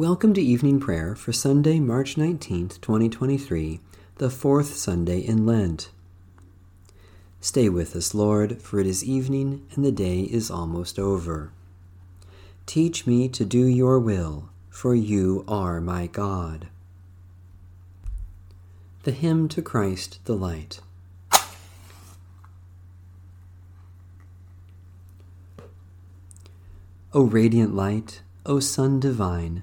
Welcome to evening prayer for Sunday, March 19th, 2023, the fourth Sunday in Lent. Stay with us, Lord, for it is evening and the day is almost over. Teach me to do your will, for you are my God. The Hymn to Christ the Light. O radiant light, O Sun divine,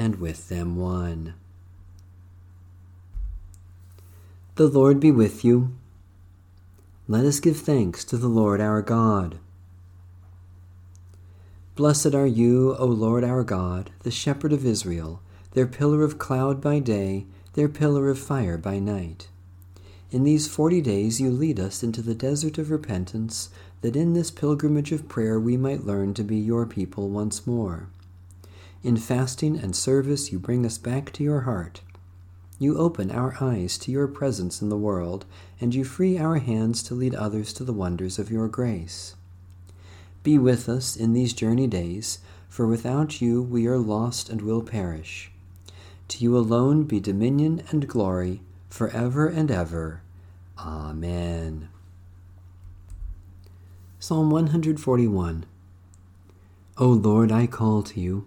and with them one. The Lord be with you. Let us give thanks to the Lord our God. Blessed are you, O Lord our God, the shepherd of Israel, their pillar of cloud by day, their pillar of fire by night. In these forty days you lead us into the desert of repentance, that in this pilgrimage of prayer we might learn to be your people once more. In fasting and service, you bring us back to your heart. You open our eyes to your presence in the world, and you free our hands to lead others to the wonders of your grace. Be with us in these journey days, for without you we are lost and will perish. To you alone be dominion and glory, for ever and ever. Amen. Psalm 141 O Lord, I call to you.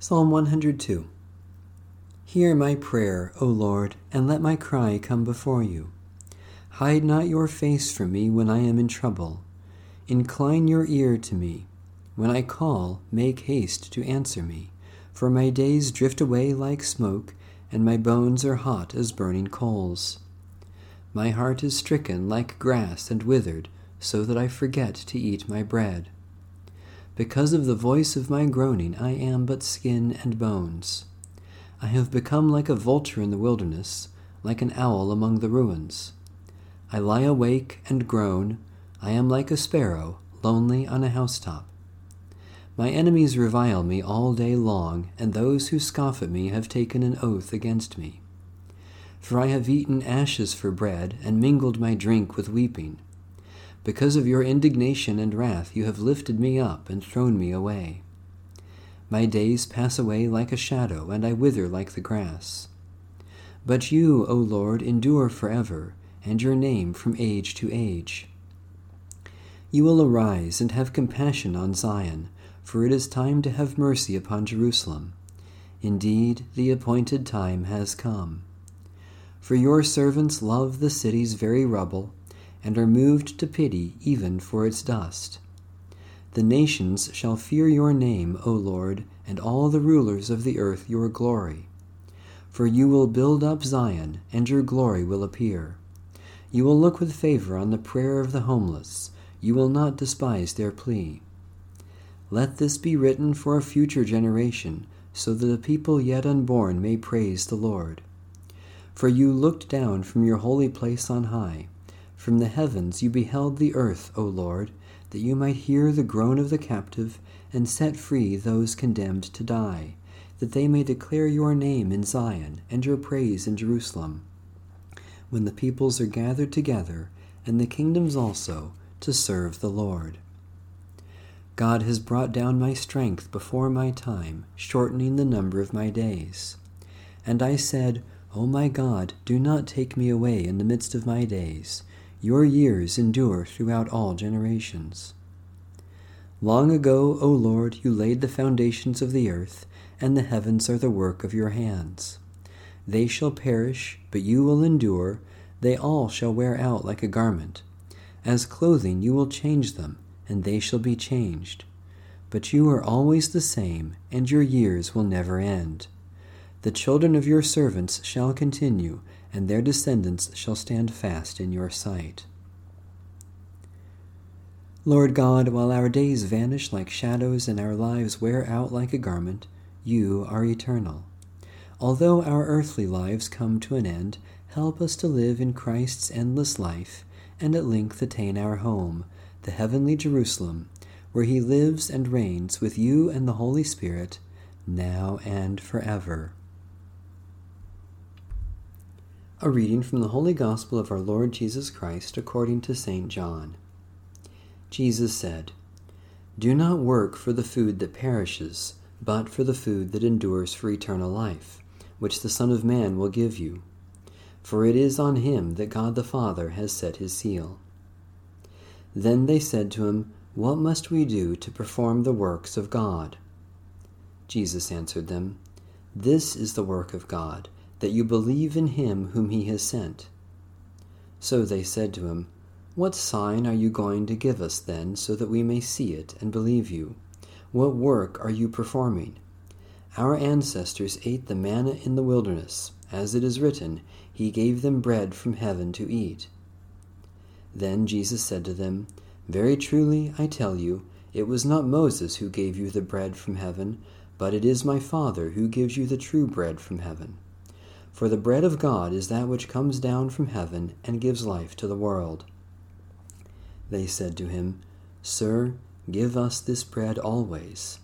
Psalm 102 Hear my prayer, O Lord, and let my cry come before you. Hide not your face from me when I am in trouble. Incline your ear to me. When I call, make haste to answer me. For my days drift away like smoke, and my bones are hot as burning coals. My heart is stricken like grass and withered, so that I forget to eat my bread. Because of the voice of my groaning, I am but skin and bones. I have become like a vulture in the wilderness, like an owl among the ruins. I lie awake and groan. I am like a sparrow, lonely on a housetop. My enemies revile me all day long, and those who scoff at me have taken an oath against me. For I have eaten ashes for bread, and mingled my drink with weeping. Because of your indignation and wrath, you have lifted me up and thrown me away. My days pass away like a shadow, and I wither like the grass. But you, O Lord, endure forever, and your name from age to age. You will arise and have compassion on Zion, for it is time to have mercy upon Jerusalem. Indeed, the appointed time has come. For your servants love the city's very rubble and are moved to pity even for its dust. The nations shall fear your name, O Lord, and all the rulers of the earth your glory. For you will build up Zion, and your glory will appear. You will look with favor on the prayer of the homeless. You will not despise their plea. Let this be written for a future generation, so that the people yet unborn may praise the Lord. For you looked down from your holy place on high. From the heavens you beheld the earth, O Lord, that you might hear the groan of the captive and set free those condemned to die that they may declare your name in Zion and your praise in Jerusalem, when the peoples are gathered together, and the kingdoms also, to serve the Lord. God has brought down my strength before my time, shortening the number of my days. And I said, O my God, do not take me away in the midst of my days. Your years endure throughout all generations. Long ago, O Lord, you laid the foundations of the earth and the heavens are the work of your hands. They shall perish, but you will endure. They all shall wear out like a garment. As clothing you will change them, and they shall be changed. But you are always the same, and your years will never end. The children of your servants shall continue, and their descendants shall stand fast in your sight. Lord God, while our days vanish like shadows and our lives wear out like a garment, you are eternal. Although our earthly lives come to an end, help us to live in Christ's endless life and at length attain our home, the heavenly Jerusalem, where he lives and reigns with you and the Holy Spirit, now and forever. A reading from the Holy Gospel of our Lord Jesus Christ according to St. John. Jesus said, Do not work for the food that perishes but for the food that endures for eternal life, which the Son of Man will give you. For it is on him that God the Father has set his seal. Then they said to him, What must we do to perform the works of God? Jesus answered them, This is the work of God, that you believe in him whom he has sent. So they said to him, What sign are you going to give us then, so that we may see it and believe you? What work are you performing? Our ancestors ate the manna in the wilderness. As it is written, He gave them bread from heaven to eat. Then Jesus said to them, Very truly, I tell you, it was not Moses who gave you the bread from heaven, but it is my Father who gives you the true bread from heaven. For the bread of God is that which comes down from heaven and gives life to the world. They said to him, Sir, Give us this bread always.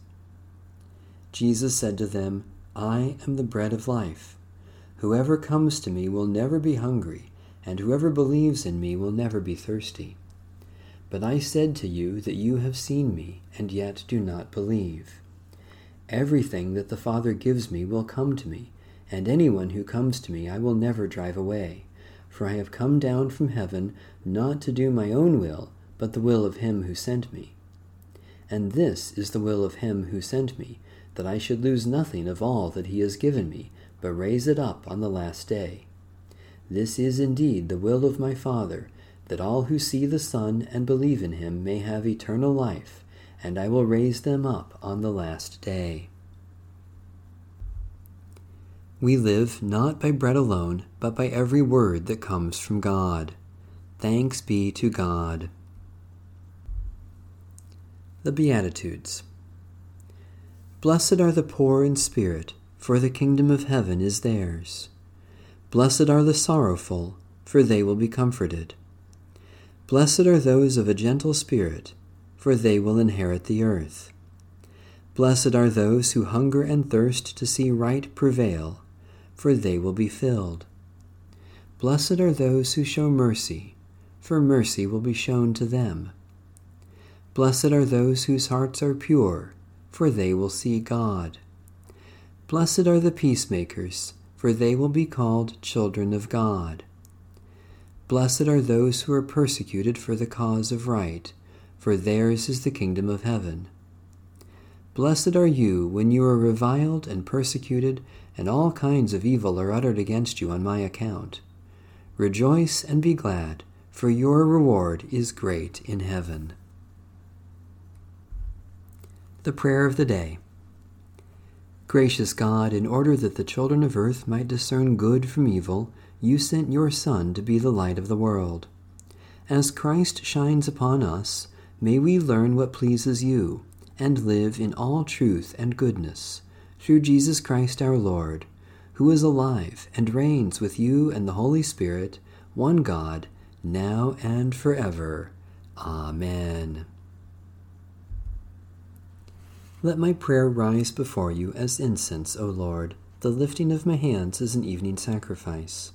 Jesus said to them, I am the bread of life. Whoever comes to me will never be hungry, and whoever believes in me will never be thirsty. But I said to you that you have seen me, and yet do not believe. Everything that the Father gives me will come to me, and anyone who comes to me I will never drive away. For I have come down from heaven not to do my own will, but the will of him who sent me. And this is the will of him who sent me, that I should lose nothing of all that he has given me, but raise it up on the last day. This is indeed the will of my Father, that all who see the Son and believe in him may have eternal life, and I will raise them up on the last day. We live not by bread alone, but by every word that comes from God. Thanks be to God. The Beatitudes. Blessed are the poor in spirit, for the kingdom of heaven is theirs. Blessed are the sorrowful, for they will be comforted. Blessed are those of a gentle spirit, for they will inherit the earth. Blessed are those who hunger and thirst to see right prevail, for they will be filled. Blessed are those who show mercy, for mercy will be shown to them. Blessed are those whose hearts are pure, for they will see God. Blessed are the peacemakers, for they will be called children of God. Blessed are those who are persecuted for the cause of right, for theirs is the kingdom of heaven. Blessed are you when you are reviled and persecuted, and all kinds of evil are uttered against you on my account. Rejoice and be glad, for your reward is great in heaven. The Prayer of the Day Gracious God, in order that the children of earth might discern good from evil, you sent your Son to be the light of the world. As Christ shines upon us, may we learn what pleases you, and live in all truth and goodness, through Jesus Christ our Lord, who is alive and reigns with you and the Holy Spirit, one God, now and forever. Amen. Let my prayer rise before you as incense, O Lord. The lifting of my hands is an evening sacrifice.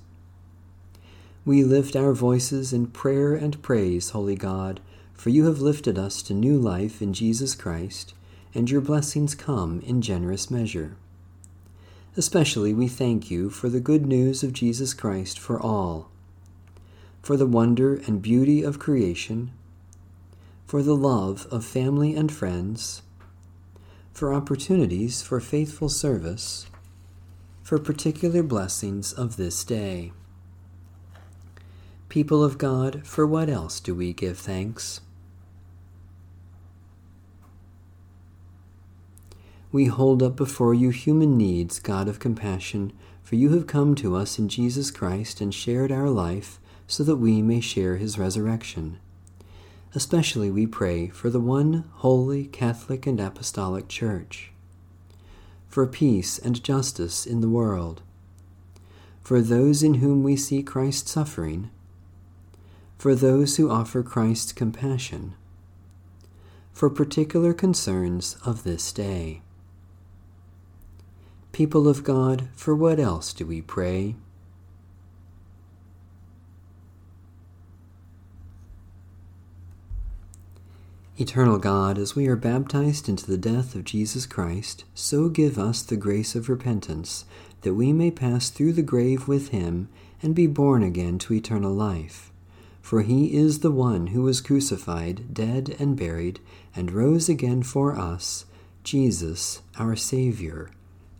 We lift our voices in prayer and praise, Holy God, for you have lifted us to new life in Jesus Christ, and your blessings come in generous measure. Especially we thank you for the good news of Jesus Christ for all, for the wonder and beauty of creation, for the love of family and friends for opportunities for faithful service, for particular blessings of this day. People of God, for what else do we give thanks? We hold up before you human needs, God of compassion, for you have come to us in Jesus Christ and shared our life so that we may share his resurrection. Especially we pray for the one holy Catholic and Apostolic Church, for peace and justice in the world, for those in whom we see Christ suffering, for those who offer Christ's compassion, for particular concerns of this day. People of God, for what else do we pray? Eternal God, as we are baptized into the death of Jesus Christ, so give us the grace of repentance, that we may pass through the grave with him and be born again to eternal life. For he is the one who was crucified, dead, and buried, and rose again for us, Jesus, our Saviour.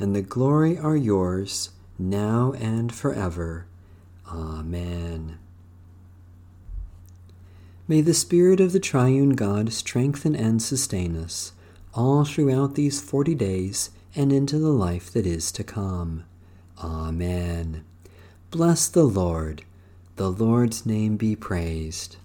and the glory are yours, now and forever. Amen. May the Spirit of the Triune God strengthen and sustain us all throughout these forty days and into the life that is to come. Amen. Bless the Lord. The Lord's name be praised.